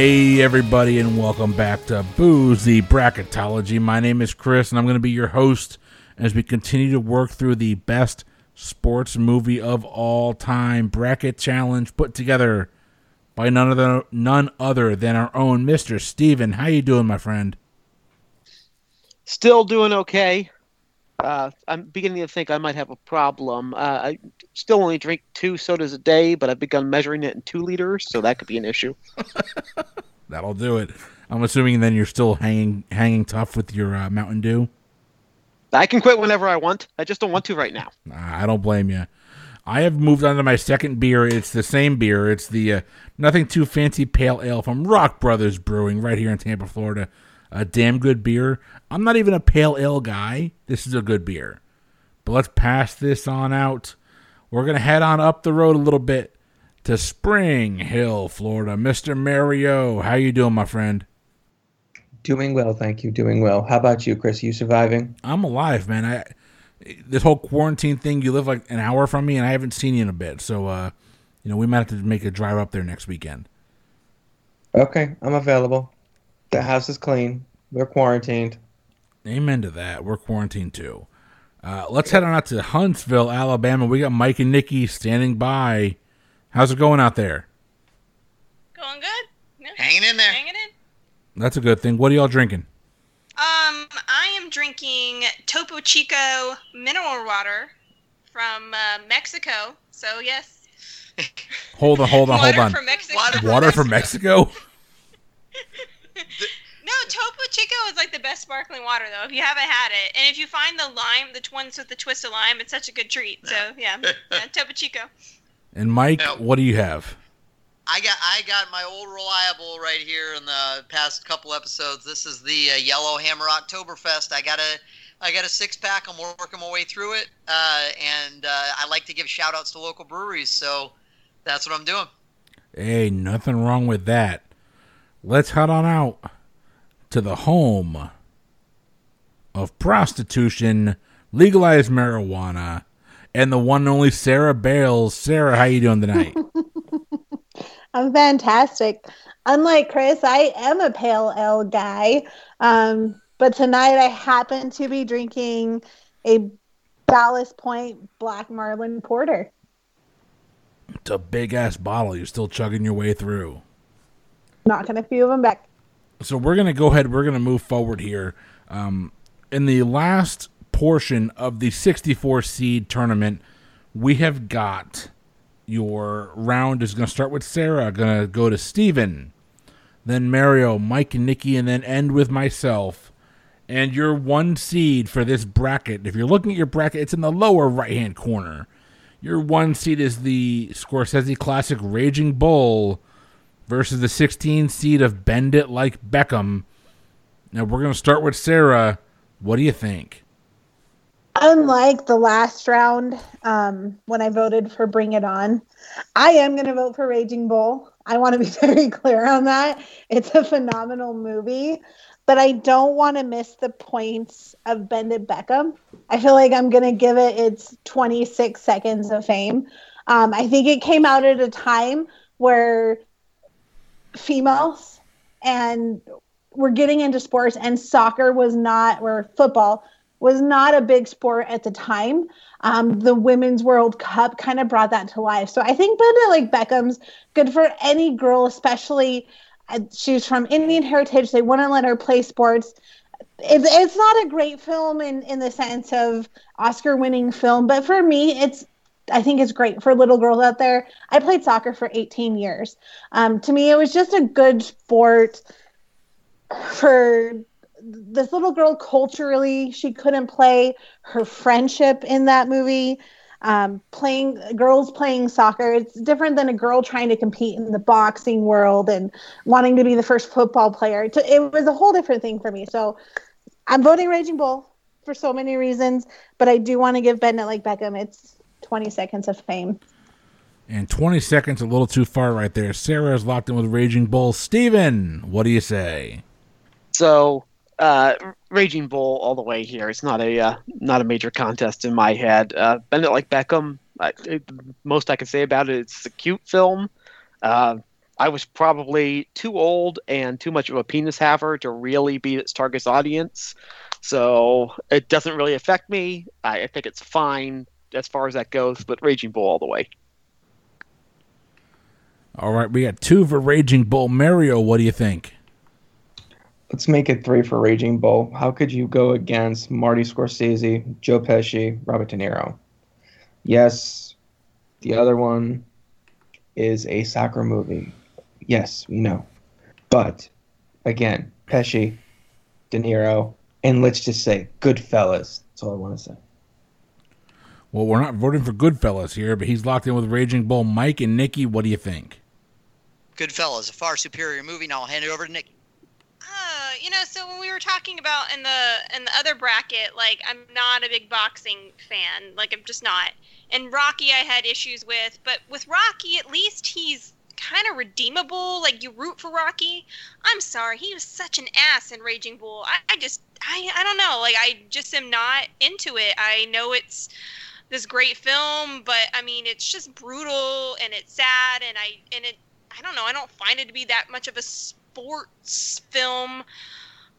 Hey, everybody, and welcome back to Boozy Bracketology. My name is Chris, and I'm going to be your host as we continue to work through the best sports movie of all time bracket challenge put together by none other none other than our own Mr. Steven. How you doing, my friend? Still doing okay. Uh, I'm beginning to think I might have a problem. Uh, I still only drink two sodas a day, but I've begun measuring it in two liters, so that could be an issue. That'll do it. I'm assuming then you're still hanging hanging tough with your uh, Mountain Dew. I can quit whenever I want. I just don't want to right now. I don't blame you. I have moved on to my second beer. It's the same beer. It's the uh, nothing too fancy pale ale from Rock Brothers Brewing right here in Tampa, Florida. A damn good beer. I'm not even a pale ale guy. This is a good beer. But let's pass this on out. We're going to head on up the road a little bit to Spring Hill, Florida. Mr. Mario, how you doing, my friend? Doing well, thank you. Doing well. How about you, Chris? Are you surviving? I'm alive, man. I this whole quarantine thing, you live like an hour from me and I haven't seen you in a bit. So uh, you know, we might have to make a drive up there next weekend. Okay, I'm available. The house is clean. We're quarantined. Amen to that. We're quarantined too. Uh, let's head on out to Huntsville, Alabama. We got Mike and Nikki standing by. How's it going out there? Going good. Yeah. Hanging in there. Hanging in. That's a good thing. What are y'all drinking? Um, I am drinking Topo Chico mineral water from uh, Mexico. So yes, Hold on, hold on, hold water on. from Mexico. Water from Water from Mexico? No, Topo Chico is like the best sparkling water though. If you haven't had it, and if you find the lime, the ones with the twist of lime, it's such a good treat. So yeah, yeah Topo Chico. And Mike, Yeah. what do you have? I got I got my old reliable right here in the past couple episodes. This is the uh, Yellow Hammer Oktoberfest. I got a I got a six pack. I'm working my way through it, uh, and uh, I like to give shout outs to local breweries. So that's what I'm doing. Hey, nothing wrong with that. Let's head on out to the home of prostitution, legalized marijuana, and the one and only Sarah Bales. Sarah, how you doing tonight? I'm fantastic. Unlike Chris, I am a pale ale guy. Um, but tonight I happen to be drinking a Ballast Point Black Marlin Porter. it's a big ass bottle. You're still chugging your way through. Knocking a few of them back. So we're gonna go ahead. We're gonna move forward here. Um, in the last portion of the 64 seed tournament, we have got your round is gonna start with Sarah. Gonna go to Steven, then Mario, Mike, and Nikki, and then end with myself. And your one seed for this bracket, if you're looking at your bracket, it's in the lower right hand corner. Your one seed is the Scorsese classic Raging Bull versus the 16 seed of Bend It Like Beckham. Now we're going to start with Sarah. What do you think? Unlike the last round, um, when I voted for Bring It On, I am going to vote for Raging Bull. I want to be very clear on that. It's a phenomenal movie, but I don't want to miss the points of Bend It Beckham. I feel like I'm going to give it its 26 seconds of fame. Um, I think it came out at a time where females and we're getting into sports and soccer was not or football was not a big sport at the time. Um, the women's world cup kind of brought that to life. So i think It like beckham's good for any girl especially uh, she's from indian heritage. They wouldn't let her play sports. It's not a great film in, in the sense of oscar winning film but for me it's I think it's great for little girls out there. I played soccer for 18 years. Um, to me, it was just a good sport for this little girl culturally. She couldn't play her friendship in that movie. Um, playing girls playing soccer, it's different than a girl trying to compete in the boxing world and wanting to be the first football player. It, was a whole different thing for me. So I'm voting Raging Bull for so many reasons, but I do want to give Bend Like Beckham its 20 seconds of fame. And 20 seconds, a little too far right there. Sarah is locked in with Raging Bull. Steven, what do you say? So, uh, Raging Bull all the way here. It's not a uh, not a major contest in my head. Uh, Bend It Like Beckham. I, it, most I can say about it, it's a cute film. Uh, I was probably too old and too much of a penis haver to really be its target audience. So it doesn't really affect me. I, I think it's fine as far as that goes, but Raging Bull all the way. All right, we got two for Raging Bull. Mario, what do you think? Let's make it three for Raging Bull. How could you go against Marty Scorsese, Joe Pesci, Robert De Niro? Yes, the other one is a soccer movie. Yes, we know. But again, Pesci, De Niro, and let's just say Goodfellas. That's all I want to say. Well, we're not voting for Goodfellas here, but he's locked in with Raging Bull. Mike and Nikki, what do you think? Goodfellas, a far superior movie. Now I'll hand it over to Nick. Uh, you know, so when we were talking about in the in the other bracket, like I'm not a big boxing fan. Like I'm just not. And Rocky, I had issues with, but with Rocky, at least he's kind of redeemable. Like you root for Rocky. I'm sorry, he was such an ass in Raging Bull. I, I just, I, I don't know. Like I just am not into it. I know it's this great film, but I mean, it's just brutal and it's sad, and I, and it, I don't know. I don't find it to be that much of a sports film.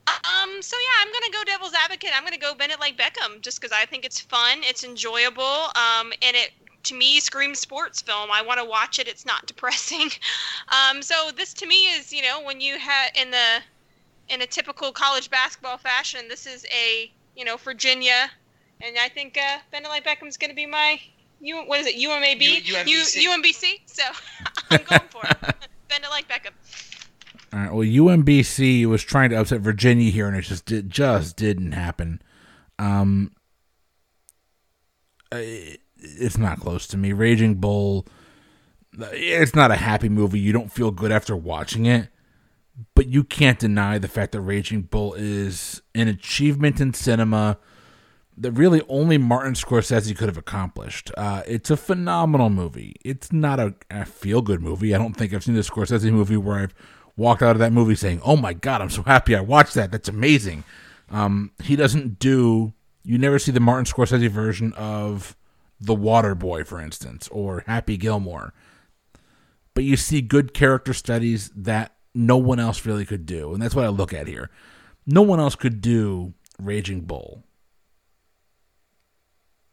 Um, so yeah, I'm gonna go devil's advocate. I'm gonna go Bend It like Beckham, just because I think it's fun, it's enjoyable, um, and it to me screams sports film. I want to watch it. It's not depressing. Um, so this to me is, you know, when you have in the in a typical college basketball fashion, this is a you know Virginia, and I think uh, Bend It like Beckham's gonna be my you what is it UMAB U- UMBC. U- UMBC. So I'm going for it. Bend It Beckham. All right. Well, UMBC was trying to upset Virginia here, and it just it just didn't happen. Um, it's not close to me. Raging Bull. It's not a happy movie. You don't feel good after watching it, but you can't deny the fact that Raging Bull is an achievement in cinema that really only Martin Scorsese could have accomplished. Uh, it's a phenomenal movie. It's not a, a feel good movie. I don't think I've seen a Scorsese movie where I've walked out of that movie saying, "Oh my god, I'm so happy I watched that. That's amazing." Um, he doesn't do. You never see the Martin Scorsese version of The Water Boy, for instance, or Happy Gilmore. But you see good character studies that no one else really could do, and that's what I look at here. No one else could do Raging Bull.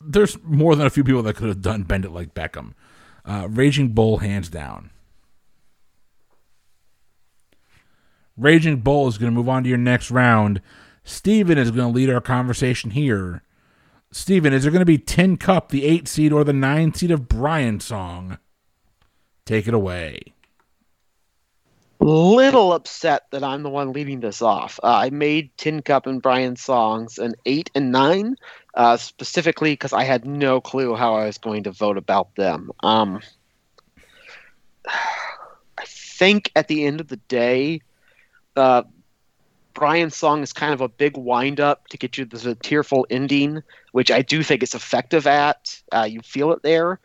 There's more than a few people that could have done Bend It Like Beckham. Uh, Raging Bull, hands down. Raging Bull is going to move on to your next round. Steven is going to lead our conversation here. Steven, is there going to be Tin Cup, the eight seed, or the nine seed of Brian song? Take it away. Little upset that I'm the one leading this off. Uh, I made Tin Cup and Brian songs an eight and nine, uh, specifically because I had no clue how I was going to vote about them. Um, I think at the end of the day, uh, Brian's song is kind of a big wind up to get you the, the tearful ending, which I do think it's effective at. Uh, you feel it there,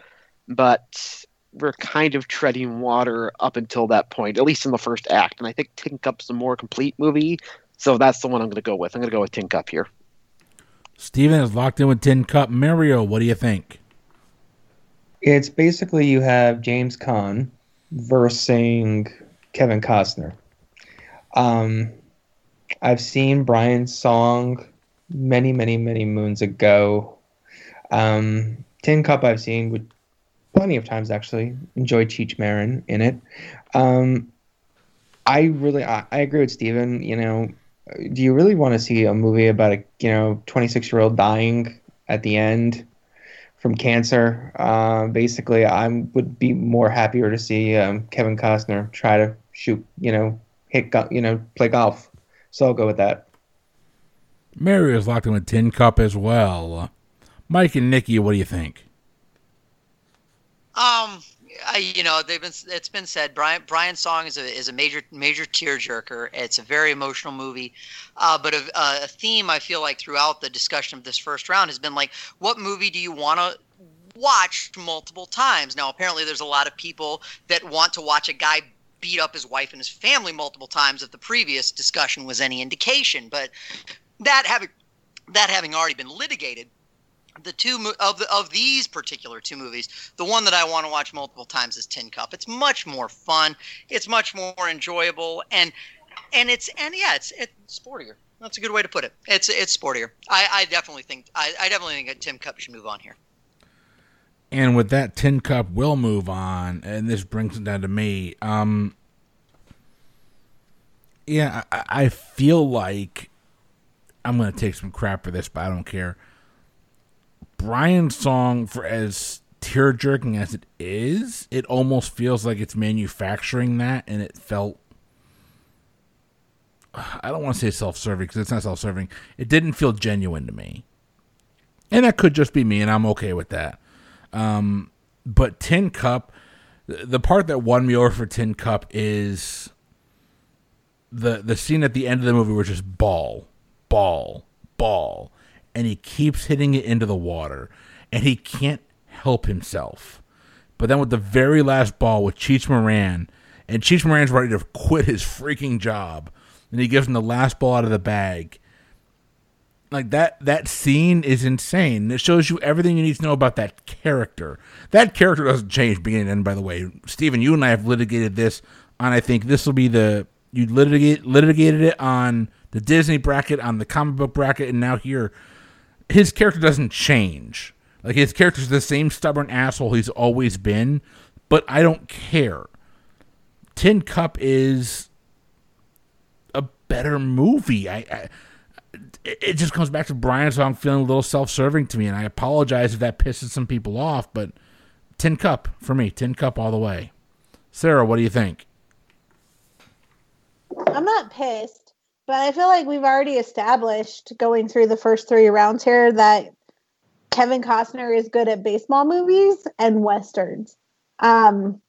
but we're kind of treading water up until that point, at least in the first act. And I think Tin Cup's a more complete movie, so that's the one I'm going to go with. I'm going to go with Tin Cup here. Steven is locked in with Tin Cup. Mario, what do you think? It's basically you have James Caan versing Kevin Costner. Um, I've seen Brian's song many, many, many moons ago. Um, Tin Cup I've seen with plenty of times actually. Enjoy Cheech Marin in it. Um, I really, I, I agree with Steven. You know, do you really want to see a movie about a you know 26 year old dying at the end from cancer? Uh, basically, I would be more happier to see um, Kevin Costner try to shoot, you know, hit, go- you know, play golf. So I'll go with that. Mario is locked in with Tin Cup as well. Mike and Nikki, what do you think? Um, You know, they've been. It's been said. Brian Brian's song is a is a major major tearjerker. It's a very emotional movie, uh, but a, a theme I feel like throughout the discussion of this first round has been like, what movie do you want to watch multiple times? Now, apparently, there's a lot of people that want to watch a guy beat up his wife and his family multiple times. If the previous discussion was any indication, but that having that having already been litigated the two of the of these particular two movies, the one that I want to watch multiple times is Tin Cup. It's much more fun. It's much more enjoyable, and and it's and yeah, it's it's sportier. That's a good way to put it. It's it's sportier. I, I definitely think I, I definitely think that Tin Cup should move on here. And with that, Tin Cup will move on, and this brings it down to me. Um, yeah, I, I feel like I'm going to take some crap for this, but I don't care. Brian's song, for as tear jerking as it is, it almost feels like it's manufacturing that, and it felt. I don't want to say self serving because it's not self serving. It didn't feel genuine to me. And that could just be me, and I'm okay with that. Um, but Tin Cup, the part that won me over for Tin Cup is the the scene at the end of the movie, which is ball, ball, ball, and he keeps hitting it into the water, and he can't help himself. But then with the very last ball with Cheech Marin, and Cheech Marin's ready to quit his freaking job, and he gives him the last ball out of the bag. Like that that scene is insane. It shows you everything you need to know about that character. That character doesn't change beginning and end, by the way. Stephen, you and I have litigated this on I think this will be the you litigate litigated it on the Disney bracket, on the comic book bracket, and now here. His character doesn't change. Like his character's the same stubborn asshole he's always been, but I don't care. Tin Cup is a better movie. I, I it just comes back to Brian's song feeling a little self-serving to me, and I apologize if that pisses some people off, but Tin Cup for me, Tin Cup all the way. Sarah, what do you think? I'm not pissed, but I feel like we've already established going through the first three rounds here that Kevin Costner is good at baseball movies and westerns. Um,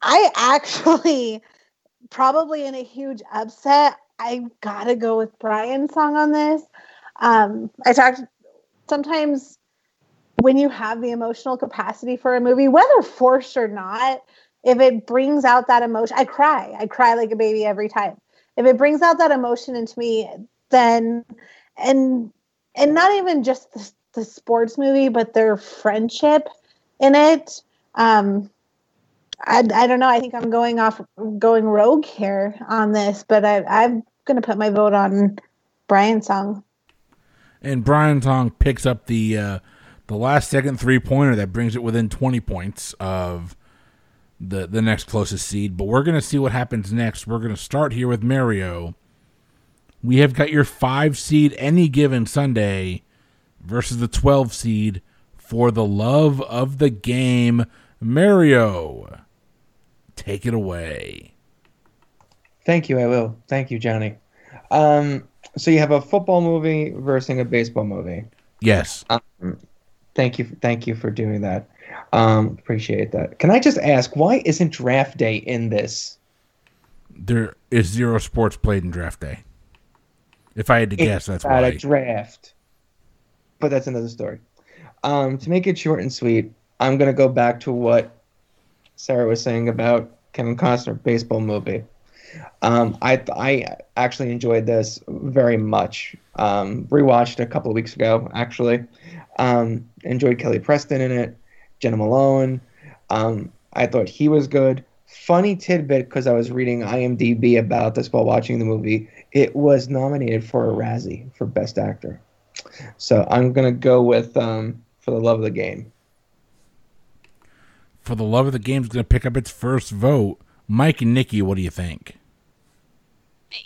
I actually, probably in a huge upset, I gotta go with Brian's song on this. Um, I talked sometimes when you have the emotional capacity for a movie, whether forced or not, if it brings out that emotion, I cry. I cry like a baby every time. If it brings out that emotion into me, then and and not even just the, the sports movie, but their friendship in it. Um, I, I don't know. I think I'm going off going rogue here on this, but I, I'm going to put my vote on Brian song. And Brian song picks up the uh, the last second three pointer that brings it within 20 points of the the next closest seed. But we're gonna see what happens next. We're gonna start here with Mario. We have got your five seed any given Sunday versus the 12 seed for the love of the game. Mario, take it away. Thank you, I will. Thank you, Johnny. Um, so you have a football movie versus a baseball movie. Yes. Um, thank you, thank you for doing that. Um, appreciate that. Can I just ask why isn't draft day in this? There is zero sports played in draft day. If I had to guess, that's At why. a draft, but that's another story. Um, to make it short and sweet, I'm gonna go back to what Sarah was saying about Kevin Costner baseball movie. Um, I I actually enjoyed this very much. Um, rewatched a couple of weeks ago, actually. Um, enjoyed Kelly Preston in it, Jena Malone. Um, I thought he was good. Funny tidbit because I was reading IMDb about this while watching the movie. It was nominated for a Razzie for Best Actor. So I'm gonna go with um, For the Love of the Game. For the love of the game is going to pick up its first vote. Mike and Nikki, what do you think?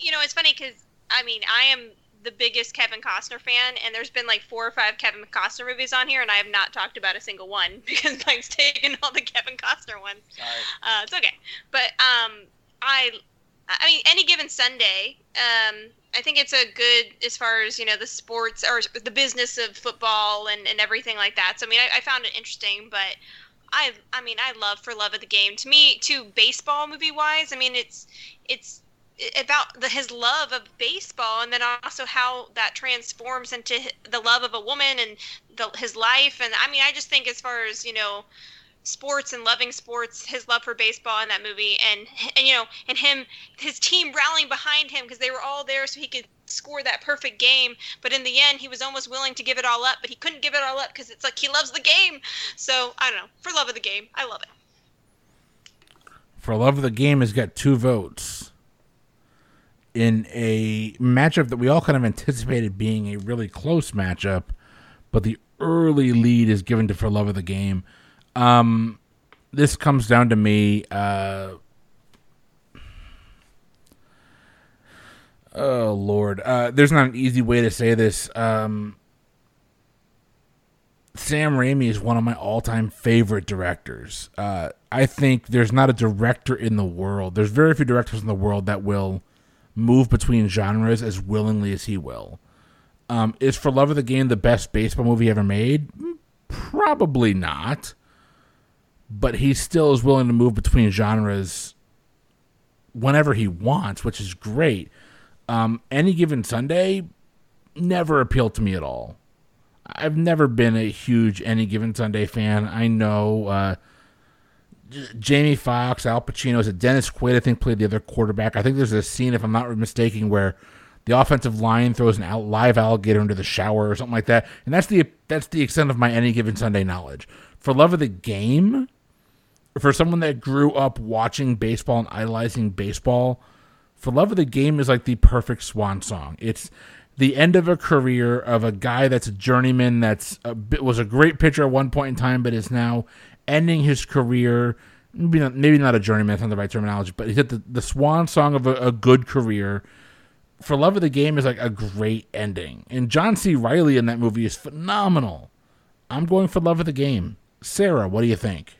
You know, it's funny because I mean, I am the biggest Kevin Costner fan, and there's been like four or five Kevin Costner movies on here, and I have not talked about a single one because Mike's taken all the Kevin Costner ones. Sorry. Uh, it's okay, but um, I, I mean, any given Sunday, um, I think it's a good as far as you know the sports or the business of football and, and everything like that. So I mean, I, I found it interesting, but I, I mean, I love for love of the game. To me, to baseball movie wise, I mean, it's it's about the, his love of baseball and then also how that transforms into the love of a woman and the, his life and i mean i just think as far as you know sports and loving sports, his love for baseball in that movie, and and you know, and him, his team rallying behind him because they were all there so he could score that perfect game. But in the end, he was almost willing to give it all up, but he couldn't give it all up because it's like he loves the game. So I don't know, for love of the game, I love it. For love of the game has got two votes in a matchup that we all kind of anticipated being a really close matchup, but the early lead is given to For Love of the Game. Um, this comes down to me. Uh, oh Lord, uh, there's not an easy way to say this. Um, Sam Raimi is one of my all-time favorite directors. Uh, I think there's not a director in the world. There's very few directors in the world that will move between genres as willingly as he will. Um, is For Love of the Game the best baseball movie ever made? Probably not. But he still is willing to move between genres whenever he wants, which is great. Um, any given Sunday never appealed to me at all. I've never been a huge Any Given Sunday fan. I know uh, Jamie Foxx, Al Pacino, is it Dennis Quaid? I think played the other quarterback. I think there's a scene, if I'm not mistaken, where the offensive line throws an out live alligator into the shower or something like that. And that's the that's the extent of my any given Sunday knowledge. For love of the game, for someone that grew up watching baseball and idolizing baseball, for love of the game is like the perfect swan song. It's the end of a career of a guy that's a journeyman that's a, was a great pitcher at one point in time, but is now ending his career. Maybe not, maybe not a journeyman, that's not the right terminology, but he hit the, the swan song of a, a good career. For love of the game is like a great ending. And john c. Reilly in that movie is phenomenal. I'm going for love of the game. Sarah what do you think?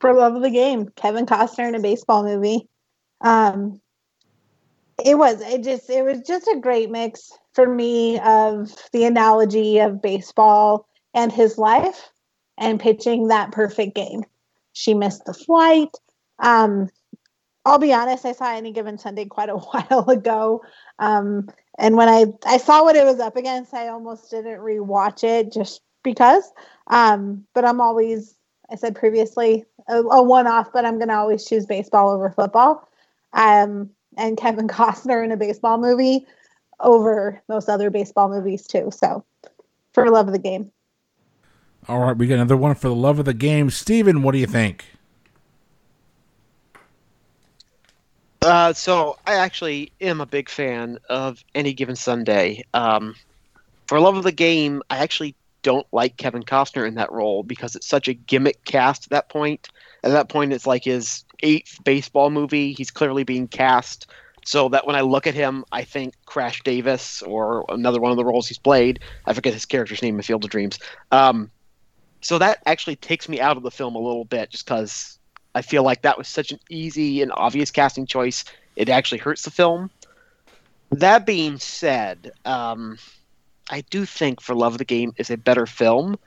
For love of the game kevin costner in a baseball movie. Um it was it just it was just a great mix for me of the analogy of baseball and his life and pitching that perfect game she missed the flight um I'll be honest, I saw any given Sunday quite a while ago. Um, and when I, I saw what it was up against, I almost didn't rewatch it just because. Um, but I'm always, I said previously, a, a one off, but I'm going to always choose baseball over football. Um, and Kevin Costner in a baseball movie over most other baseball movies too. So for love of the game. All right, we got another one for the love of the game. Steven, what do you think? Uh, so I actually am a big fan of Any Given Sunday. Um, for love of the game, I actually don't like Kevin Costner in that role because it's such a gimmick cast at that point. At that point, it's like his eighth baseball movie. He's clearly being cast so that when I look at him, I think Crash Davis or another one of the roles he's played. I forget his character's name in Field of Dreams. Um, so that actually takes me out of the film a little bit just because I feel like that was such an easy and obvious casting choice. It actually hurts the film. That being said, um, I do think For Love of the Game is a better film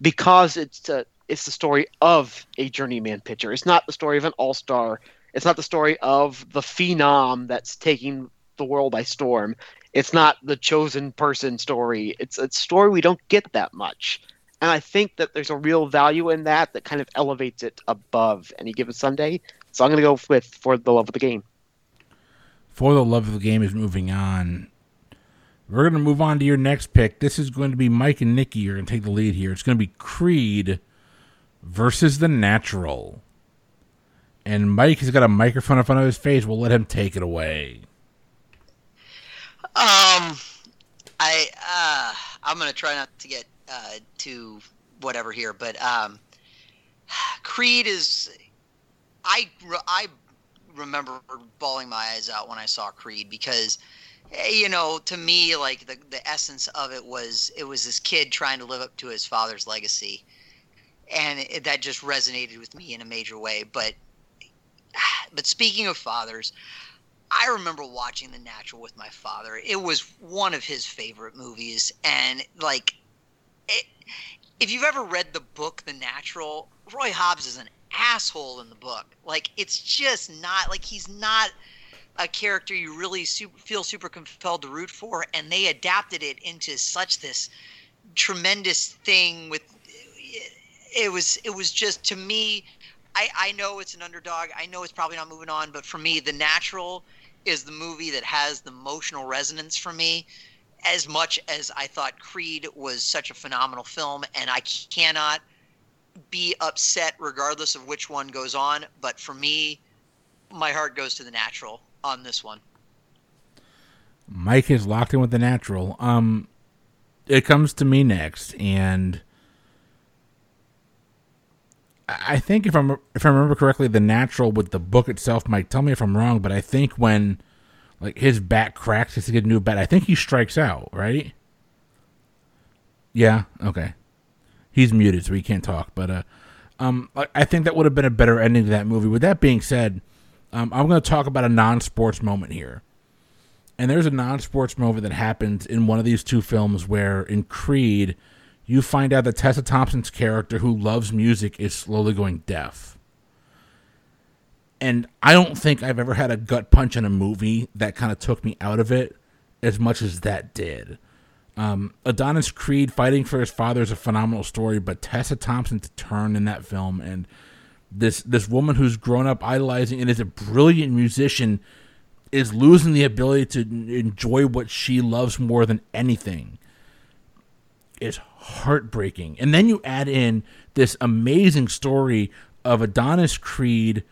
because it's a, it's the story of a journeyman pitcher. It's not the story of an all star. It's not the story of the phenom that's taking the world by storm. It's not the chosen person story. It's a story we don't get that much and I think that there's a real value in that that kind of elevates it above any given Sunday. So I'm going to go with for the love of the game. For the love of the game is moving on. We're going to move on to your next pick. This is going to be Mike and Nikki. You're going to take the lead here. It's going to be Creed versus The Natural. And Mike has got a microphone in front of his face. We'll let him take it away. Um, I uh, I'm gonna try not to get uh, to whatever here, but um, Creed is. I I remember bawling my eyes out when I saw Creed because eh, you know to me like the the essence of it was it was this kid trying to live up to his father's legacy and it, that just resonated with me in a major way but but speaking of fathers I remember watching The Natural with my father. It was one of his favorite movies and like it, if you've ever read the book The Natural, Roy Hobbs is an asshole in the book. Like it's just not like he's not a character you really super, feel super compelled to root for, and they adapted it into such this tremendous thing with it was it was just to me. I I know it's an underdog. I know it's probably not moving on, but for me, The Natural is the movie that has the emotional resonance for me. As much as I thought Creed was such a phenomenal film, and I cannot be upset regardless of which one goes on. But for me, my heart goes to The Natural on this one. Mike is locked in with The Natural. Um, it comes to me next, and I think if I'm if I remember correctly, the natural with the book itself might tell me if I'm wrong, but I think when like his back cracks to get a new bat, I think he strikes out, right? Yeah, okay. He's muted, so he can't talk. But uh, um, I think that would have been a better ending to that movie. With that being said, um, I'm going to talk about a non-sports moment here. And there's a non-sports moment that happens in one of these two films where in Creed you find out that Tessa Thompson's character, who loves music, is slowly going deaf. And I don't think I've ever had a gut punch in a movie that kind of took me out of it as much as that did. Um, Adonis Creed fighting for his father is a phenomenal story, but Tessa Thompson's turn in that film and this this woman who's grown up idolizing and is a brilliant musician is losing the ability to enjoy what she loves more than anything is heartbreaking. And then you add in this amazing story of Adonis Creed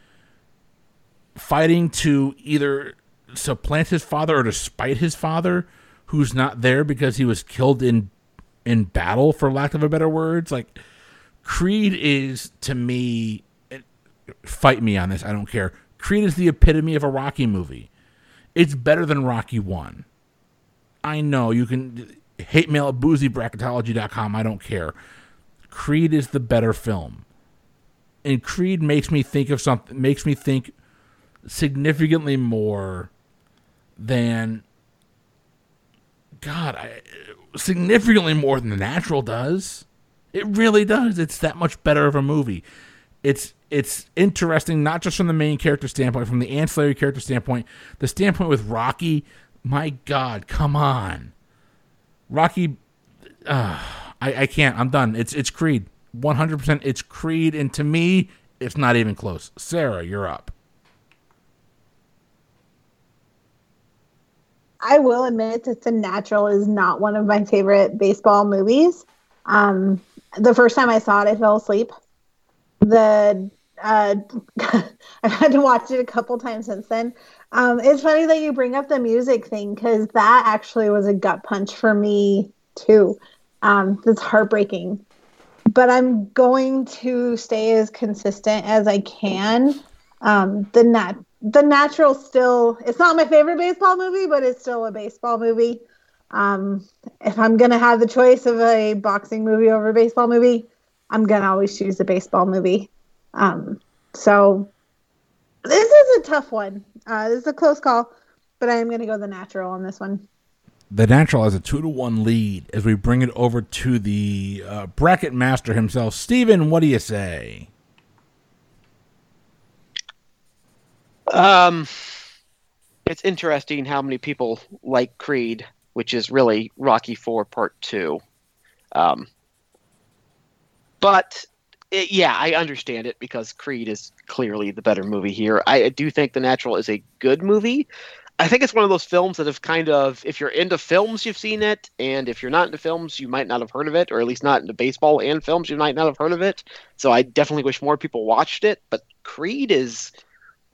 fighting to either supplant his father or to spite his father, who's not there because he was killed in in battle, for lack of a better words. Like Creed is to me, fight me on this. I don't care. Creed is the epitome of a Rocky movie. It's better than Rocky One. I know you can hate mail at boozybracketology.com. I don't care. Creed is the better film. And Creed makes me think of something, makes me think significantly more than, God, I, significantly more than The Natural does. It really does. It's that much better of a movie. It's it's interesting not just from the main character standpoint, from the ancillary character standpoint, the standpoint with Rocky. My God, come on! Rocky, uh, I, I can't. I'm done. It's it's Creed. 100%. It's Creed, and to me, it's not even close. Sarah, you're up. I will admit that The Natural is not one of my favorite baseball movies. Um, the first time I saw it, I fell asleep. The uh, I've had to watch it a couple times since then. Um, it's funny that you bring up the music thing because that actually was a gut punch for me too. Um, it's heartbreaking, but I'm going to stay as consistent as I can. Um, the nat the natural still it's not my favorite baseball movie, but it's still a baseball movie. Um, if I'm gonna have the choice of a boxing movie over a baseball movie, I'm gonna always choose a baseball movie. Um, so this is a tough one. Uh, this is a close call, but I am to go the natural on this one. The natural has a two to one lead as we bring it over to the uh, bracket master himself, Steven. What do you say? Um, it's interesting how many people like Creed, which is really Rocky Four Part Two. Um, but it, yeah, I understand it because Creed is clearly the better movie here. I do think The Natural is a good movie. I think it's one of those films that have kind of, if you're into films, you've seen it, and if you're not into films, you might not have heard of it, or at least not into baseball and films, you might not have heard of it. So I definitely wish more people watched it. But Creed is,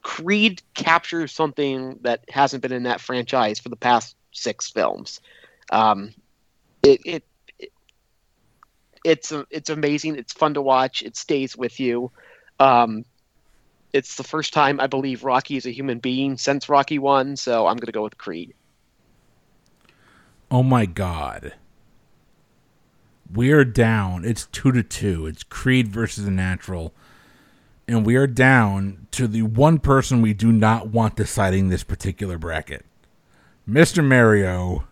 Creed captures something that hasn't been in that franchise for the past six films. Um, it, it it's it's amazing. It's fun to watch. It stays with you. Um, it's the first time I believe Rocky is a human being since Rocky One, so I'm going to go with Creed. Oh my God, we're down. It's two to two. It's Creed versus the Natural, and we are down to the one person we do not want deciding this particular bracket, Mister Mario,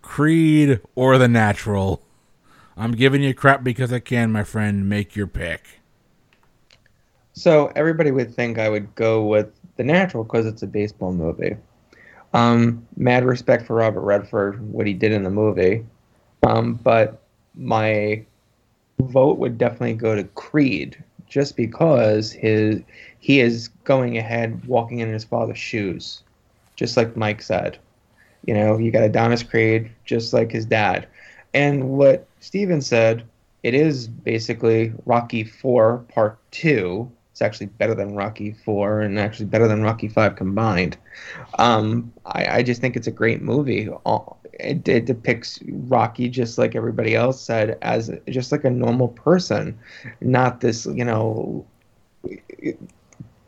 Creed or the Natural. I'm giving you crap because I can, my friend. Make your pick. So everybody would think I would go with The Natural because it's a baseball movie. Um, mad respect for Robert Redford, what he did in the movie. Um, but my vote would definitely go to Creed, just because his he is going ahead, walking in his father's shoes, just like Mike said. You know, you got Adonis Creed, just like his dad. And what Steven said, it is basically Rocky Four Part Two. It's actually better than Rocky Four, and actually better than Rocky Five combined. Um, I, I just think it's a great movie. It, it depicts Rocky just like everybody else said, as just like a normal person, not this you know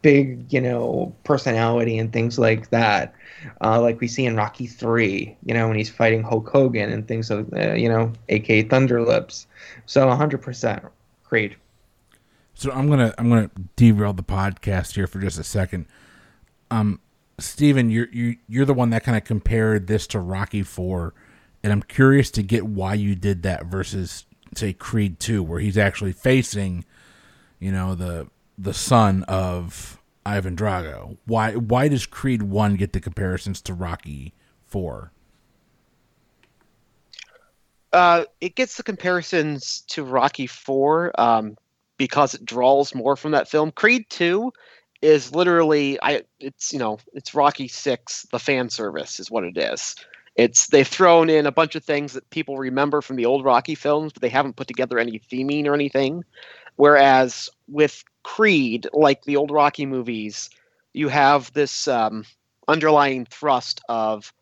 big you know personality and things like that. Uh, like we see in rocky 3 you know when he's fighting hulk hogan and things of uh, you know aka thunderlips. So 100% creed. So i'm gonna i'm gonna derail the podcast here for just a second. Um Steven, you're you, you're the one that kind of compared this to Rocky Four, and I'm curious to get why you did that versus say Creed Two, where he's actually facing, you know, the the son of Ivan Drago. Why why does Creed One get the comparisons to Rocky Four? Uh, it gets the comparisons to Rocky Four um, because it draws more from that film. Creed Two is literally I it's you know it's Rocky Six the fan service is what it is. It's they've thrown in a bunch of things that people remember from the old Rocky films, but they haven't put together any theming or anything. Whereas with Creed, like the old Rocky movies, you have this um, underlying thrust of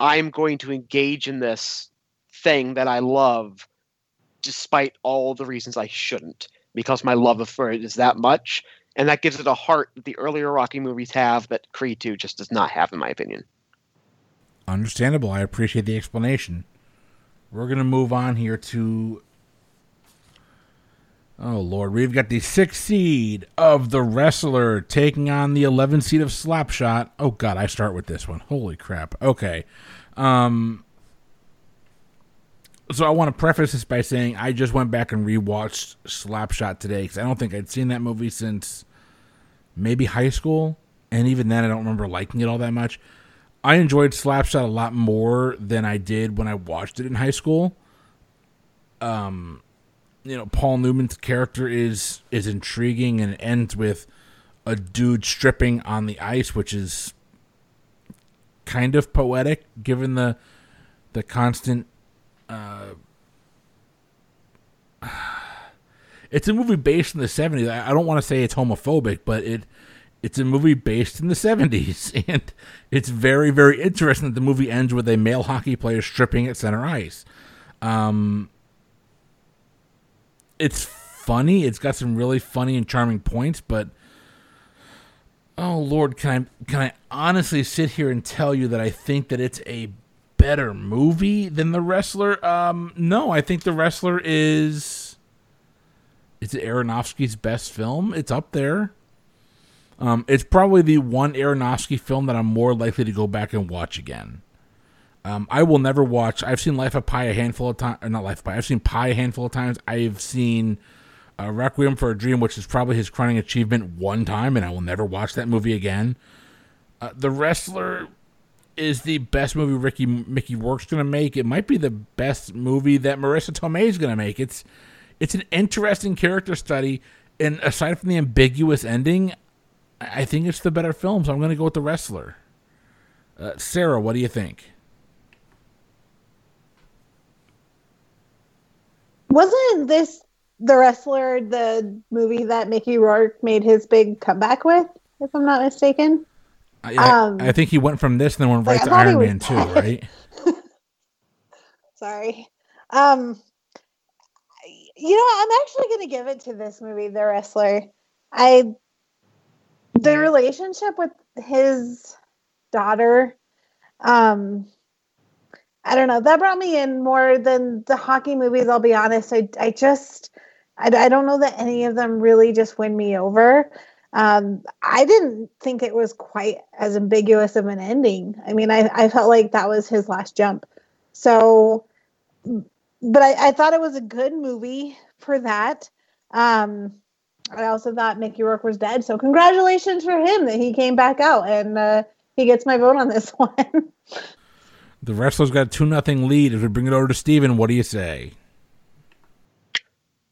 I'm going to engage in this thing that I love, despite all the reasons I shouldn't, because my love for it is that much, and that gives it a heart that the earlier Rocky movies have that Creed 2 just does not have, in my opinion. Understandable. I appreciate the explanation. We're going to move on here to. Oh, Lord. We've got the sixth seed of The Wrestler taking on the 11th seed of Slapshot. Oh, God. I start with this one. Holy crap. Okay. Um. So I want to preface this by saying I just went back and rewatched Slapshot today because I don't think I'd seen that movie since maybe high school, and even then I don't remember liking it all that much. I enjoyed Slapshot a lot more than I did when I watched it in high school. Um, you know, Paul Newman's character is is intriguing and ends with a dude stripping on the ice, which is kind of poetic given the the constant. Uh, it's a movie based in the '70s. I don't want to say it's homophobic, but it it's a movie based in the 70s and it's very very interesting that the movie ends with a male hockey player stripping at center ice. Um, it's funny. It's got some really funny and charming points but oh lord can i can i honestly sit here and tell you that i think that it's a better movie than the wrestler? Um, no i think the wrestler is it's aronofsky's best film it's up there um, it's probably the one Aronofsky film that I'm more likely to go back and watch again. Um, I will never watch. I've seen Life of Pi a handful of times. Not Life of Pi. I've seen Pi a handful of times. I've seen uh, Requiem for a Dream, which is probably his crowning achievement, one time, and I will never watch that movie again. Uh, the Wrestler is the best movie Ricky Mickey Rourke's going to make. It might be the best movie that Marisa Tomei is going to make. It's it's an interesting character study, and aside from the ambiguous ending, I think it's the better film, so I'm going to go with The Wrestler. Uh, Sarah, what do you think? Wasn't this The Wrestler the movie that Mickey Rourke made his big comeback with, if I'm not mistaken? I, um, I, think he went from this and then went right to Iron Man too, right? Sorry. Um, you know, I'm actually going to give it to this movie, The Wrestler. I the relationship with his daughter um i don't know that brought me in more than the hockey movies i'll be honest. I, I just I, I don't know that any of them really just win me over. Um i didn't think it was quite as ambiguous of an ending. I mean i, I felt like that was his last jump. So but I, I thought it was a good movie for that um I also thought Mickey Rourke was dead. So congratulations for him that he came back out and uh, he gets my vote on this one. the wrestler's got a two nothing lead. As we bring it over to Steven, what do you say?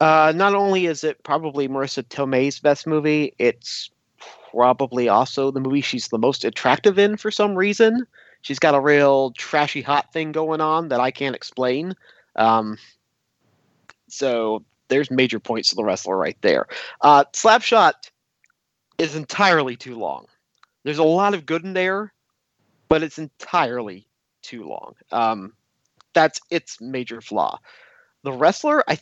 Uh, not only is it probably Marisa Tomei's best movie, it's probably also the movie she's the most attractive in for some reason. She's got a real trashy hot thing going on that I can't explain. Um, so there's major points to the wrestler right there. Uh, Slapshot is entirely too long. There's a lot of good in there, but it's entirely too long. Um, that's its major flaw. The wrestler, I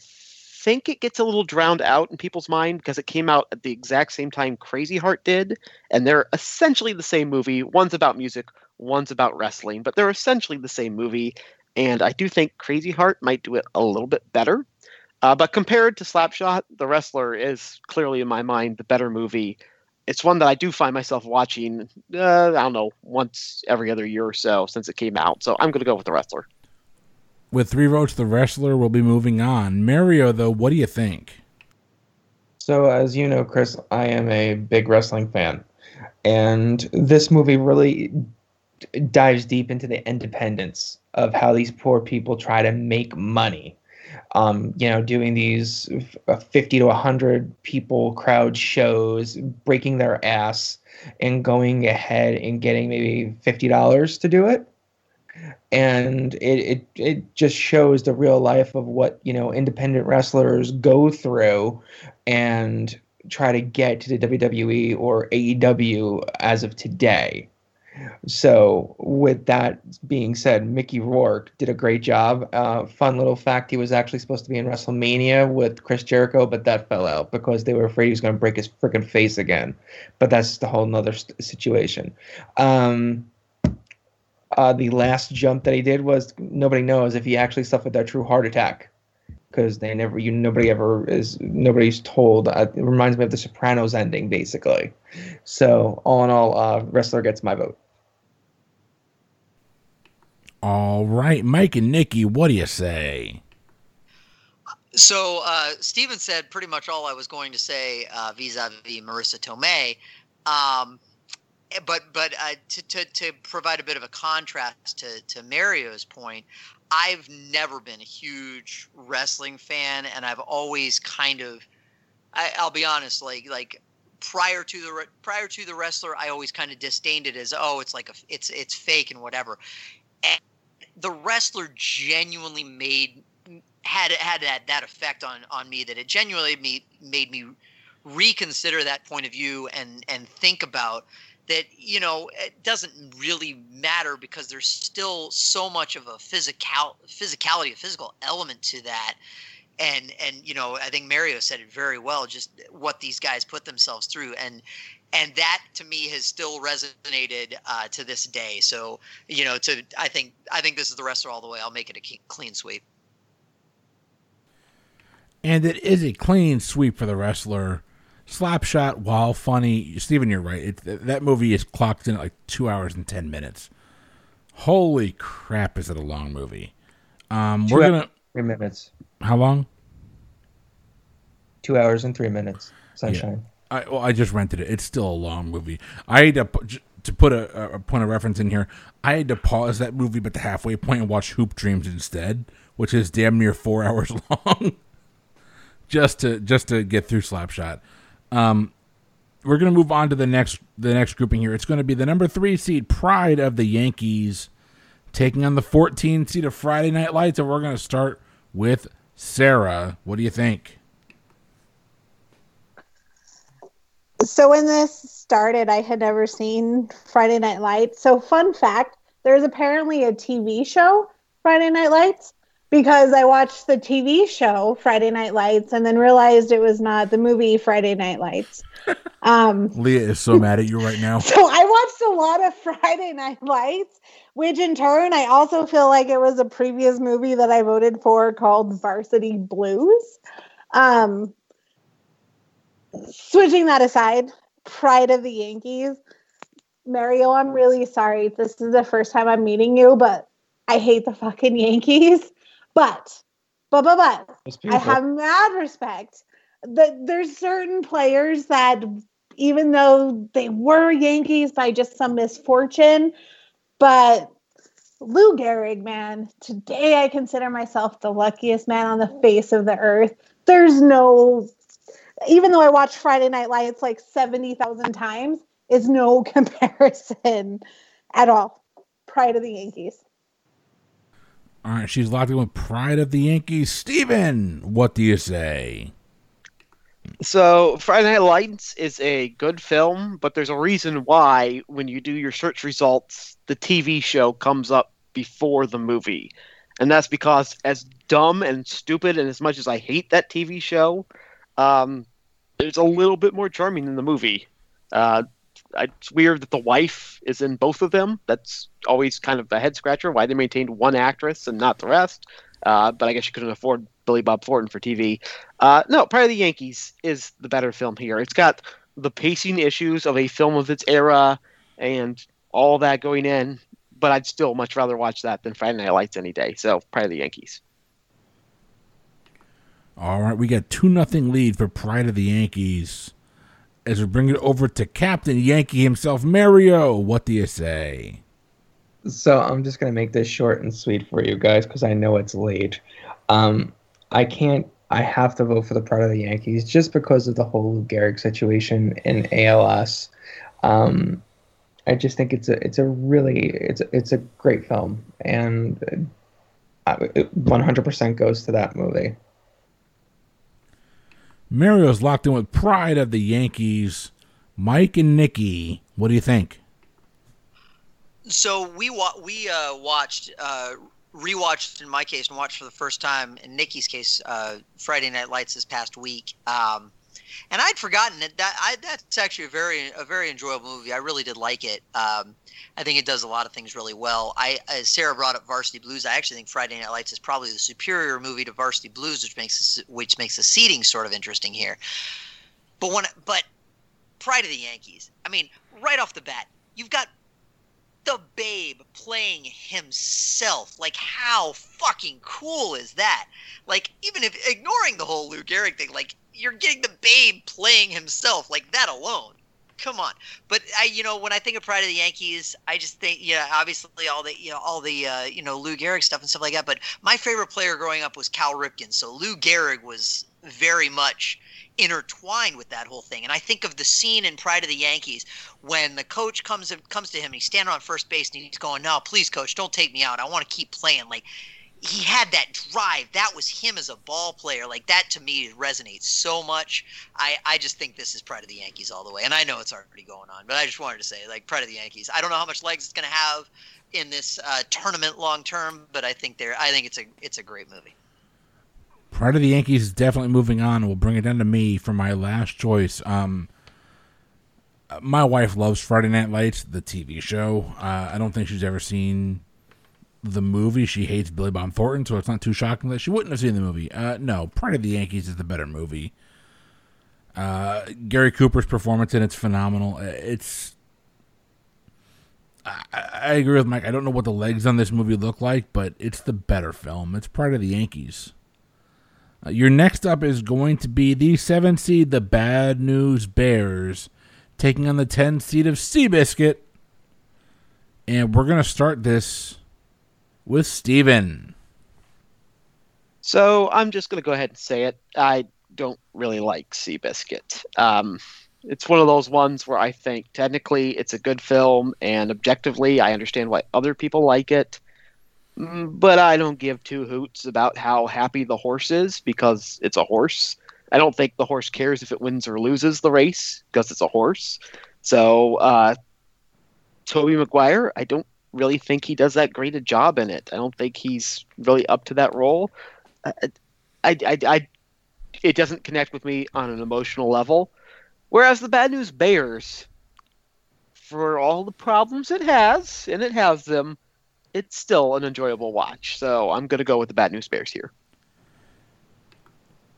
think it gets a little drowned out in people's mind because it came out at the exact same time Crazy Heart did, and they're essentially the same movie. One's about music, one's about wrestling, but they're essentially the same movie. And I do think Crazy Heart might do it a little bit better. Uh, but compared to Slapshot, The Wrestler is clearly, in my mind, the better movie. It's one that I do find myself watching, uh, I don't know, once every other year or so since it came out. So I'm going to go with The Wrestler. With three votes, The Wrestler will be moving on. Mario, though, what do you think? So, as you know, Chris, I am a big wrestling fan. And this movie really dives deep into the independence of how these poor people try to make money um, you know, doing these 50 to 100 people crowd shows, breaking their ass, and going ahead and getting maybe $50 to do it. And it, it, it just shows the real life of what, you know, independent wrestlers go through and try to get to the WWE or AEW as of today. So, with that being said, Mickey Rourke did a great job. Uh, fun little fact: he was actually supposed to be in WrestleMania with Chris Jericho, but that fell out because they were afraid he was going to break his freaking face again. But that's a whole nother st- situation. Um, uh, the last jump that he did was nobody knows if he actually suffered that true heart attack because they never you nobody ever is nobody's told uh, it reminds me of the sopranos ending basically so all in all uh, wrestler gets my vote all right, Mike and Nikki, what do you say? So uh, Steven said pretty much all I was going to say uh, vis-a-vis Marisa Tomei. Um, but but uh, to, to, to provide a bit of a contrast to, to Mario's point, I've never been a huge wrestling fan, and I've always kind of, I, will be honest, like like prior to the prior to the wrestler, I always kind of disdained it as oh, it's like a it's it's fake and whatever. And the wrestler genuinely made had had that that effect on on me that it genuinely me, made me reconsider that point of view and and think about that you know it doesn't really matter because there's still so much of a physical physicality a physical element to that. And and you know i think mario said it very well just what these guys put themselves through. And and that to me has still resonated uh, to this day. So you know, to I think I think this is the wrestler all the way. I'll make it a clean sweep. And it is a clean sweep for the wrestler. Slapshot, while funny, Steven, you're right. It, that movie is clocked in at like two hours and ten minutes. Holy crap! Is it a long movie? Um, we we're gonna three minutes. How long? Two hours and three minutes. Sunshine. I well, I just rented it. It's still a long movie. I had to to put a, a point of reference in here. I had to pause that movie, but the halfway point and watch Hoop Dreams instead, which is damn near four hours long, just to just to get through Slapshot. Um, we're gonna move on to the next the next grouping here. It's gonna be the number three seed Pride of the Yankees taking on the 14 seed of Friday Night Lights, and we're gonna start with Sarah. What do you think? So when this started, I had never seen Friday Night Lights. So fun fact, there's apparently a TV show, Friday Night Lights, because I watched the TV show Friday Night Lights and then realized it was not the movie Friday Night Lights. Um, Leah is so mad at you right now. So I watched a lot of Friday Night Lights, which in turn I also feel like it was a previous movie that I voted for called Varsity Blues. Um, switching that aside, pride of the Yankees. Mario, I'm really sorry. This is the first time I'm meeting you, but I hate the fucking Yankees. But, but, but, but, I have mad respect. That there's certain players that, even though they were Yankees by just some misfortune, but Lou Gehrig, man, today I consider myself the luckiest man on the face of the earth there's no even though I watched Friday Night Lights like 70,000 times, is no comparison at all. Pride of the Yankees. All right, she's locked in with Pride of the Yankees. Steven, what do you say? So, Friday Night Lights is a good film, but there's a reason why when you do your search results, the TV show comes up before the movie. And that's because, as dumb and stupid and as much as I hate that TV show, um, it's a little bit more charming than the movie. Uh, it's weird that the wife is in both of them. That's always kind of a head scratcher why they maintained one actress and not the rest. Uh, but I guess you couldn't afford Billy Bob Thornton for TV. Uh, no, Pride of the Yankees is the better film here. It's got the pacing issues of a film of its era and all that going in, but I'd still much rather watch that than Friday Night Lights any day. So, Pride of the Yankees. All right, we got 2 nothing lead for Pride of the Yankees. As we bring it over to Captain Yankee himself, Mario, what do you say? So I'm just gonna make this short and sweet for you guys because I know it's late. Um, I can't. I have to vote for the Pride of the Yankees just because of the whole Lou situation in ALS. Um, I just think it's a it's a really it's it's a great film and uh, 100% goes to that movie. Mario's locked in with pride of the Yankees. Mike and Nikki, what do you think? So we wa- we uh, watched, uh, rewatched in my case, and watched for the first time in Nikki's case, uh, Friday Night Lights this past week. Um, and I'd forgotten that. That I, that's actually a very a very enjoyable movie. I really did like it. Um, I think it does a lot of things really well. I as Sarah brought up Varsity Blues. I actually think Friday Night Lights is probably the superior movie to Varsity Blues, which makes which makes the seating sort of interesting here. But when but Pride of the Yankees. I mean, right off the bat, you've got the Babe playing himself. Like, how fucking cool is that? Like, even if ignoring the whole Lou Gehrig thing, like you're getting the Babe playing himself. Like that alone come on. But I, you know, when I think of Pride of the Yankees, I just think, yeah, obviously all the, you know, all the, uh, you know, Lou Gehrig stuff and stuff like that. But my favorite player growing up was Cal Ripken. So Lou Gehrig was very much intertwined with that whole thing. And I think of the scene in Pride of the Yankees when the coach comes comes to him and he's standing on first base and he's going, "No, please, coach, don't take me out. I want to keep playing." Like he had that drive. That was him as a ball player. Like that to me resonates so much. I, I just think this is Pride of the Yankees all the way. And I know it's already going on, but I just wanted to say like Pride of the Yankees. I don't know how much legs it's going to have in this uh, tournament long term, but I think they're I think it's a it's a great movie. Pride of the Yankees is definitely moving on. We'll bring it down to me for my last choice. Um, my wife loves Friday Night Lights, the TV show. Uh, I don't think she's ever seen the movie. She hates Billy Bob Thornton, so it's not too shocking that she wouldn't have seen the movie. Uh, no, Pride of the Yankees is the better movie. Uh, Gary Cooper's performance in it's phenomenal. Uh, it's I, I, agree with Mike. I don't know what the legs on this movie look like, but it's the better film. It's Pride of the Yankees. Uh, your next up is going to be the seven seed, the Bad News Bears, taking on the ten seed of Seabiscuit, and we're gonna start this with Steven. So I'm just going to go ahead and say it. I don't really like Seabiscuit. Um, it's one of those ones where I think technically it's a good film, and objectively I understand why other people like it. Mm, but I don't give two hoots about how happy the horse is because it's a horse. I don't think the horse cares if it wins or loses the race because it's a horse. So, uh, Tobey Maguire, I don't really think he does that great a job in it. I don't think he's really up to that role. I, I, I, I, it doesn't connect with me on an emotional level. Whereas the Bad News Bears, for all the problems it has, and it has them, it's still an enjoyable watch. So I'm going to go with the Bad News Bears here.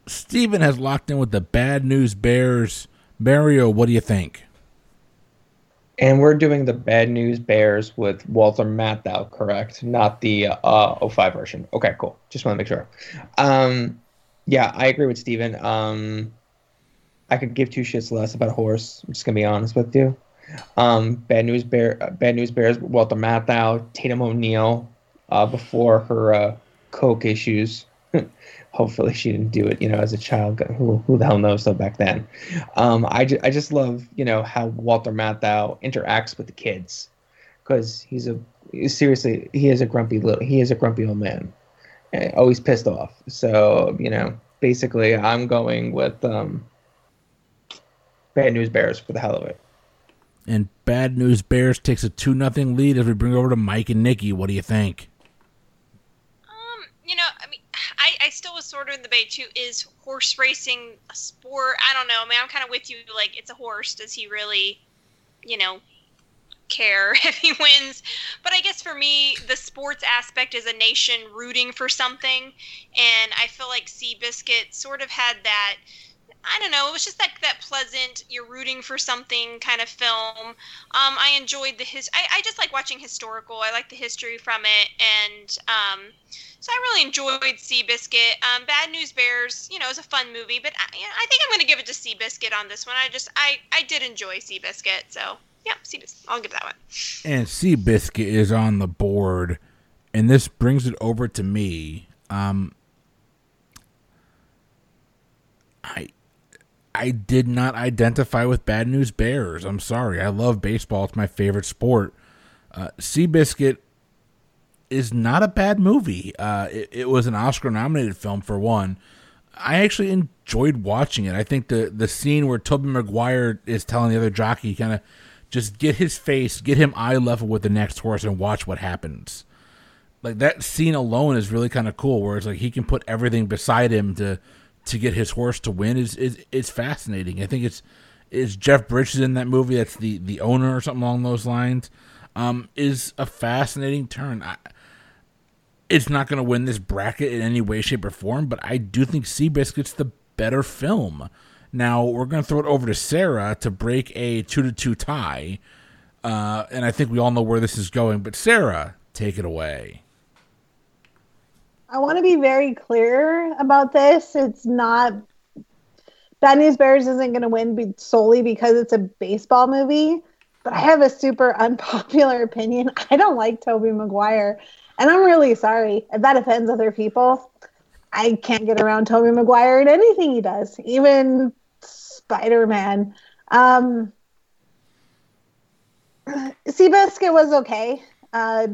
Steven has locked in with the Bad News Bears. Mario, what do you think? And we're doing the Bad News Bears with Walter Matthau, correct? Not the uh, 05 version. Okay, cool. Just want to make sure. Um, yeah, I agree with Steven. Um, I could give two shits less about a horse. I'm just gonna be honest with you. Um, Bad News Bear, uh, Bad News Bears, Walter Matthau, Tatum O'Neal, uh, before her uh, coke issues, hopefully she didn't do it you know as a child who, who the hell knows so back then. Um, I, ju- I just love you know how walter matthau interacts with the kids. Because he's a seriously he is a grumpy little he is a grumpy old man. Eh, always pissed off. So you know basically i'm going with um, bad news bears for the hell of it. And Bad News Bears takes a 2 nothing lead as we bring over to Mike and Nikki. What do you think? Um, you know, I mean, I, I still was sort of in the debate too. Is horse racing a sport? I don't know. I mean, I'm kind of with you. Like, it's a horse. Does he really, you know, care if he wins? But I guess for me, the sports aspect is a nation rooting for something, and I feel like Seabiscuit sort of had that. I don't know. It was just that that pleasant. You're rooting for something kind of film. Um, I enjoyed the his. I, I just like watching historical. I like the history from it, and um, so I really enjoyed Seabiscuit. Um, Bad News Bears, you know, is a fun movie, but I, know, I think I'm going to give it to Seabiscuit on this one. I just I I did enjoy Seabiscuit, so yeah, Seabiscuit. I'll give that one. And Seabiscuit is on the board, and this brings it over to me. Um, I I did not identify with Bad News Bears. I'm sorry. I love baseball. It's my favorite sport. Uh, Seabiscuit is not a bad movie. Uh, it, it was an Oscar nominated film for one. I actually enjoyed watching it. I think the the scene where Tobey Maguire is telling the other jockey kind of just get his face, get him eye level with the next horse, and watch what happens. Like that scene alone is really kind of cool, where it's like he can put everything beside him to to get his horse to win. is is is fascinating. I think it's is Jeff Bridges in that movie. That's the the owner or something along those lines. Um, is a fascinating turn. I, it's not going to win this bracket in any way, shape, or form, but I do think Seabiscuit's the better film. Now we're going to throw it over to Sarah to break a two to two tie, uh, and I think we all know where this is going. But Sarah, take it away. I want to be very clear about this. It's not Bad News Bears isn't going to win be- solely because it's a baseball movie. But I have a super unpopular opinion. I don't like Tobey Maguire, and I'm really sorry if that offends other people. I can't get around Tobey Maguire in anything he does, even Spider Man. Um, Seabiscuit was okay. Uh,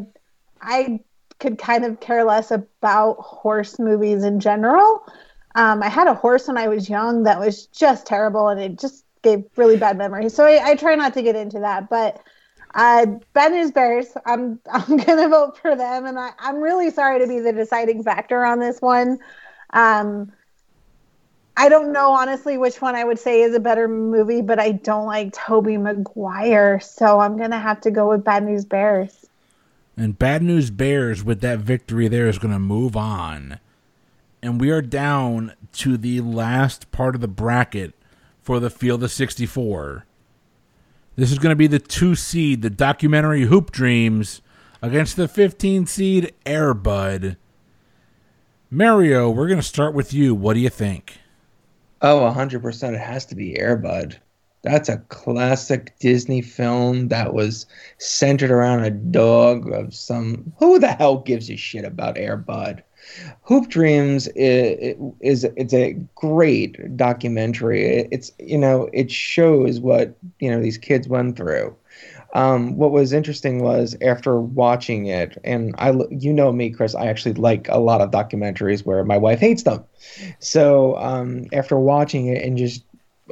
I could kind of care less about horse movies in general. Um, I had a horse when I was young that was just terrible, and it just gave really bad memories. So I, I try not to get into that. But uh, Bad News Bears, I'm I'm gonna vote for them, and I, I'm really sorry to be the deciding factor on this one. Um, I don't know honestly which one I would say is a better movie, but I don't like Tobey Maguire, so I'm gonna have to go with Bad News Bears. And Bad News Bears, with that victory there, is going to move on. And we are down to the last part of the bracket for the Field of 64. This is going to be the two seed, the documentary Hoop Dreams, against the 15 seed Airbud. Mario, we're going to start with you. What do you think? Oh, 100%. It has to be Airbud. That's a classic Disney film that was centered around a dog of some. Who the hell gives a shit about Airbud? Hoop Dreams is, is it's a great documentary. It's you know it shows what you know these kids went through. Um, what was interesting was after watching it, and I you know me, Chris, I actually like a lot of documentaries where my wife hates them. So um, after watching it and just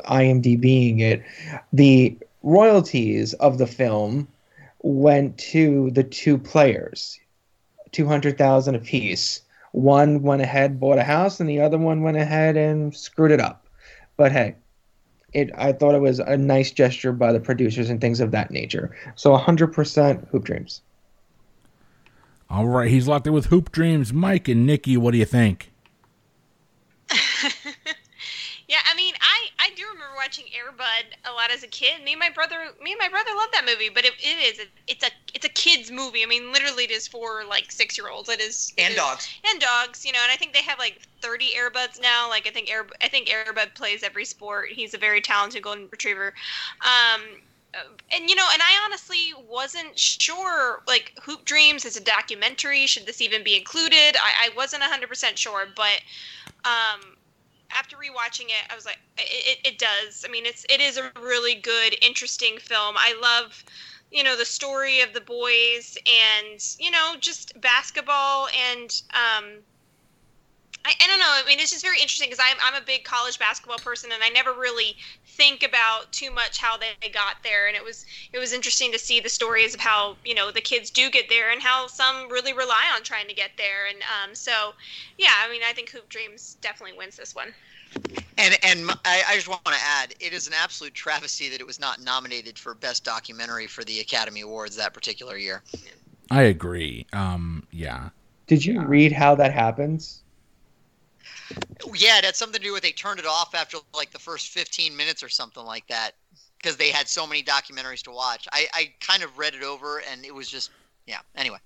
IMDBing it, the royalties of the film went to the two players, two hundred thousand apiece. One went ahead, bought a house, and the other one went ahead and screwed it up. But hey, it I thought it was a nice gesture by the producers and things of that nature. So 100% Hoop Dreams. All right, he's locked in with Hoop Dreams. Mike and Nikki, what do you think? yeah, I mean, I I do remember watching Airbud a lot as a kid. Me and my brother, me and my brother loved that movie. But it, it is it's a it's a kids movie. I mean, literally, it is for like six year olds. It is it And is- dogs. and dogs. You know, and I think they have like thirty Airbuds now. Like I think Air I think Airbud plays every sport. He's a very talented golden retriever. Um, and you know, and I honestly wasn't sure. Like Hoop Dreams is a documentary. Should this even be included? I, I wasn't hundred percent sure, but um, after rewatching it, I was like, it, it, it does. I mean, it's it is a really good, interesting film. I love, you know, the story of the boys and you know just basketball and um, I, I don't know. I mean, it's just very interesting because I'm I'm a big college basketball person and I never really think about too much how they got there and it was it was interesting to see the stories of how you know the kids do get there and how some really rely on trying to get there and um, so yeah i mean i think hoop dreams definitely wins this one And and I, I just want to add, it is an absolute travesty that it was not nominated for best documentary for the Academy Awards that particular year. I agree. Um, yeah. Did you read how that happens? Yeah, it had something to do with they turned it off after like the first 15 minutes or something like that because they had so many documentaries to watch. I, I kind of read it over and it was just yeah. Anyway,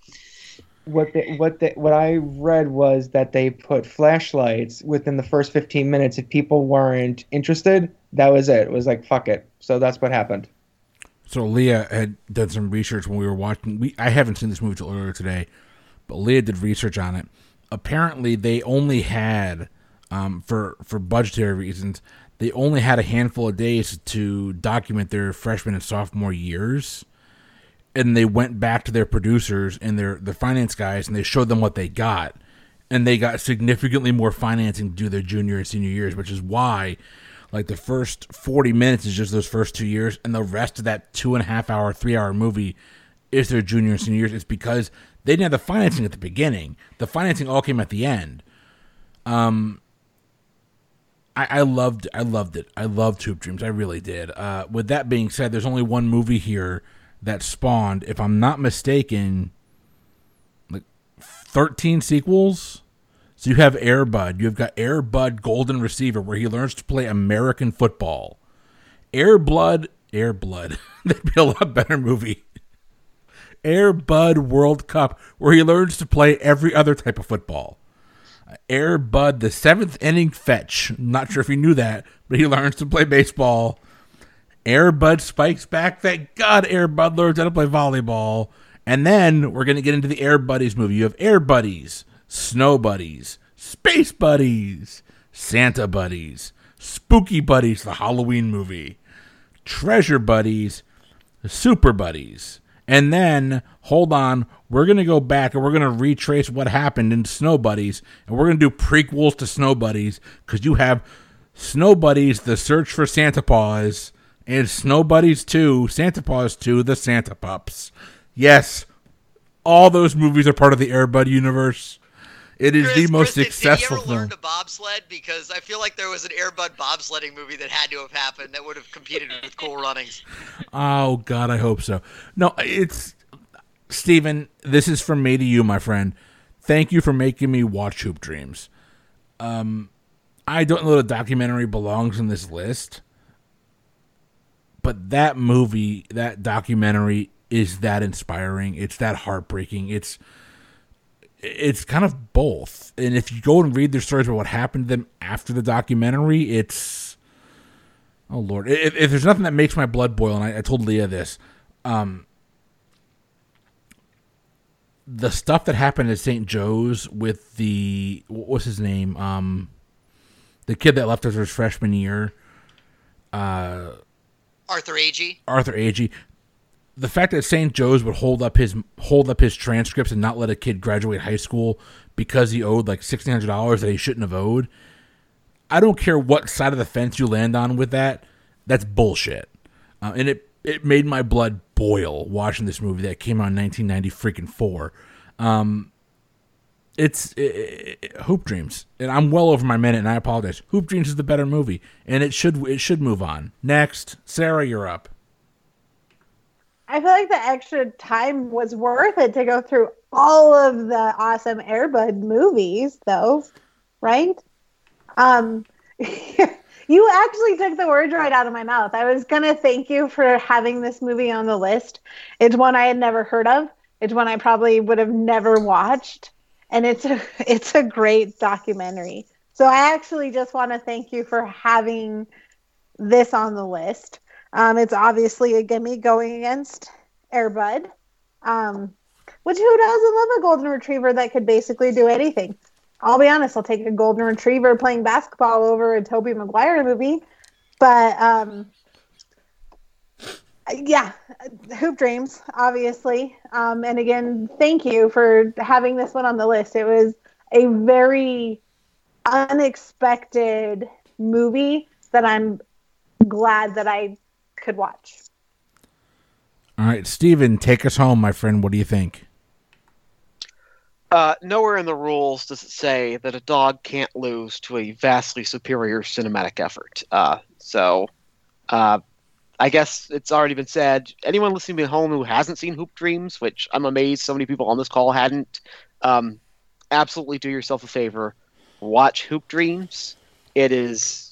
What the, what the, what I read was that they put flashlights within the first 15 minutes. If people weren't interested, that was it. It was like fuck it. So that's what happened. So Leah had done some research when we were watching. We I haven't seen this movie till earlier today, but Leah did research on it. Apparently, they only had um, for for budgetary reasons. They only had a handful of days to document their freshman and sophomore years, and they went back to their producers and their their finance guys, and they showed them what they got, and they got significantly more financing to do their junior and senior years, which is why like the first 40 minutes is just those first two years and the rest of that two and a half hour three hour movie is their junior and senior years it's because they didn't have the financing at the beginning the financing all came at the end um I, I loved I loved it. I loved Hoop Dreams. I really did. Uh, with that being said, there's only one movie here that spawned, if I'm not mistaken, like 13 sequels. So you have Air Bud. You've got Air Bud Golden Receiver, where he learns to play American football. Air Blood, Air Blood. That'd be a lot better movie. Air Bud World Cup, where he learns to play every other type of football. Air Bud, the seventh inning fetch. Not sure if he knew that, but he learns to play baseball. Air Bud spikes back. Thank God Air Bud learns how to play volleyball. And then we're going to get into the Air Buddies movie. You have Air Buddies, Snow Buddies, Space Buddies, Santa Buddies, Spooky Buddies, the Halloween movie, Treasure Buddies, Super Buddies. And then, hold on, we're going to go back and we're going to retrace what happened in Snow Buddies. And we're going to do prequels to Snow Buddies because you have Snow Buddies, The Search for Santa Paws, and Snow Buddies 2, Santa Paws 2, The Santa Pups. Yes, all those movies are part of the Airbud universe. It is Chris, the most Chris, did- successful Did you ever learn to bobsled? Because I feel like there was an Airbud bobsledding movie that had to have happened that would have competed with Cool Runnings. Oh God, I hope so. No, it's Steven, This is from me to you, my friend. Thank you for making me watch Hoop Dreams. Um, I don't know the documentary belongs in this list, but that movie, that documentary, is that inspiring. It's that heartbreaking. It's it's kind of both. And if you go and read their stories about what happened to them after the documentary, it's oh lord. If, if there's nothing that makes my blood boil, and I, I told Leah this, um, the stuff that happened at St. Joe's with the what was his name, um, the kid that left us his freshman year, uh, Arthur Agee. Arthur Agee. The fact that St. Joe's would hold up his hold up his transcripts and not let a kid graduate high school because he owed like sixteen hundred dollars that he shouldn't have owed. I don't care what side of the fence you land on with that. That's bullshit. Uh, and it it made my blood boil watching this movie that came out in 1990 freaking four. Um, it's it, it- Hoop Dreams, and I'm well over my minute, and I apologize. Hoop Dreams is the better movie, and it should it should move on. Next, Sarah, you're up. I feel like the extra time was worth it to go through all of the awesome Airbud movies, though, right? Um, you actually took the words right out of my mouth. I was gonna thank you for having this movie on the list. It's one I had never heard of. It's one I probably would have never watched, and it's a it's a great documentary. So I actually just want to thank you for having this on the list. Um, it's obviously a gimme going against Airbud. Um, which who doesn't love a golden retriever that could basically do anything? I'll be honest, I'll take a golden retriever playing basketball over a Tobey Maguire movie. But um, yeah, Hoop Dreams, obviously. Um, and again, thank you for having this one on the list. It was a very unexpected movie that I'm glad that I could watch. All right, Steven, take us home, my friend. What do you think? Uh, nowhere in the rules does it say that a dog can't lose to a vastly superior cinematic effort. Uh, so, uh, I guess it's already been said. Anyone listening at home who hasn't seen Hoop Dreams, which I'm amazed so many people on this call hadn't, um, absolutely do yourself a favor. Watch Hoop Dreams. It is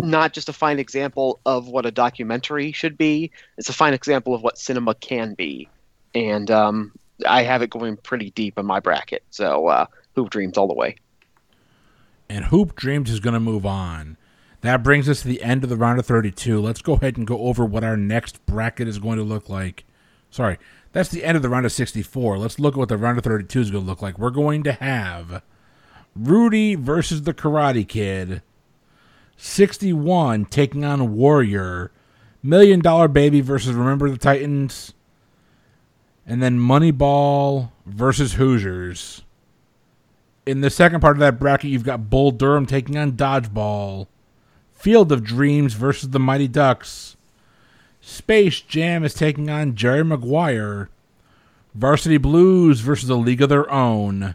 not just a fine example of what a documentary should be, it's a fine example of what cinema can be. And um, I have it going pretty deep in my bracket. So uh, Hoop Dreams all the way. And Hoop Dreams is going to move on. That brings us to the end of the round of 32. Let's go ahead and go over what our next bracket is going to look like. Sorry, that's the end of the round of 64. Let's look at what the round of 32 is going to look like. We're going to have Rudy versus the Karate Kid, 61 taking on Warrior, Million Dollar Baby versus Remember the Titans, and then Moneyball versus Hoosiers. In the second part of that bracket, you've got Bull Durham taking on Dodgeball. Field of Dreams versus the Mighty Ducks. Space Jam is taking on Jerry Maguire. Varsity Blues versus a League of Their Own.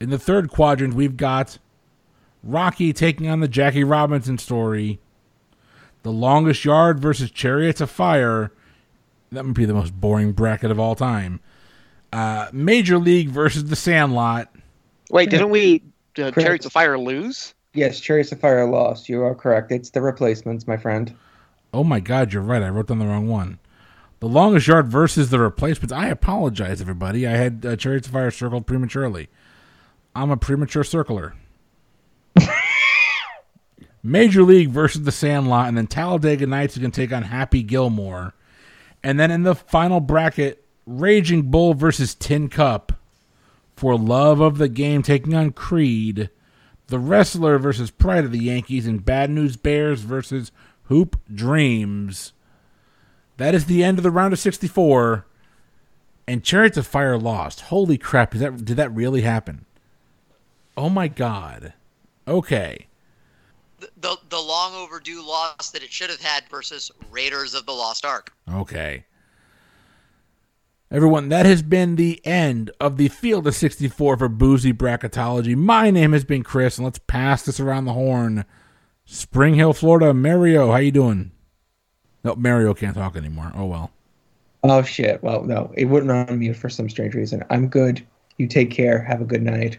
In the third quadrant, we've got Rocky taking on the Jackie Robinson story. The Longest Yard versus Chariots of Fire. That would be the most boring bracket of all time. Uh, Major League versus the Sandlot. Wait, didn't we uh, Chariots of Fire lose? Yes, Chariots of Fire lost. You are correct. It's the replacements, my friend. Oh my God, you're right. I wrote down the wrong one. The longest yard versus the replacements. I apologize, everybody. I had uh, Chariots of Fire circled prematurely. I'm a premature circler. Major League versus the Sandlot, and then Talladega Nights is going to take on Happy Gilmore. And then in the final bracket, Raging Bull versus Tin Cup. For Love of the Game taking on Creed. The Wrestler versus Pride of the Yankees, and Bad News Bears versus Hoop Dreams. That is the end of the round of 64. And Chariots of Fire lost. Holy crap, did that, did that really happen? Oh my god. Okay. The, the, the long overdue loss that it should have had versus Raiders of the Lost Ark. Okay. Everyone, that has been the end of the Field of 64 for Boozy Bracketology. My name has been Chris, and let's pass this around the horn. Spring Hill, Florida. Mario, how you doing? No, Mario can't talk anymore. Oh, well. Oh, shit. Well, no, it wouldn't on mute for some strange reason. I'm good. You take care. Have a good night.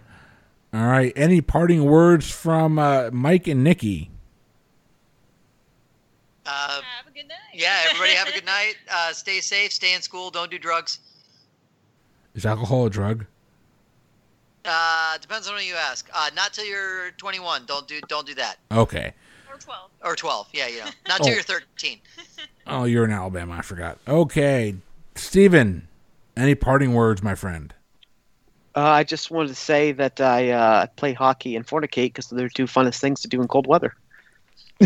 All right. Any parting words from uh, Mike and Nikki? Uh, Have a good night. yeah, everybody have a good night. Uh, stay safe. Stay in school. Don't do drugs. Is alcohol a drug? Uh, depends on who you ask. Uh, not till you're 21. Don't do don't do that. Okay. Or 12. Or 12. Yeah, you know. Not till Oh. you're 13. Oh, you're in Alabama. I forgot. Okay. Steven, any parting words, my friend? Uh, I just wanted to say that I uh, play hockey and fornicate because they're the two funnest things to do in cold weather.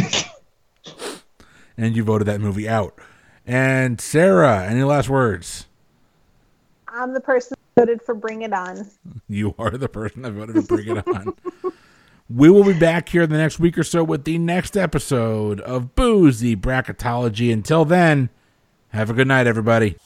And you voted that movie out. And Sarah, any last words? I'm the person who voted for Bring It On. You are the person that voted for bring it on. we will be back here in the next week or so with the next episode of Boozy Bracketology. Until then, have a good night, everybody.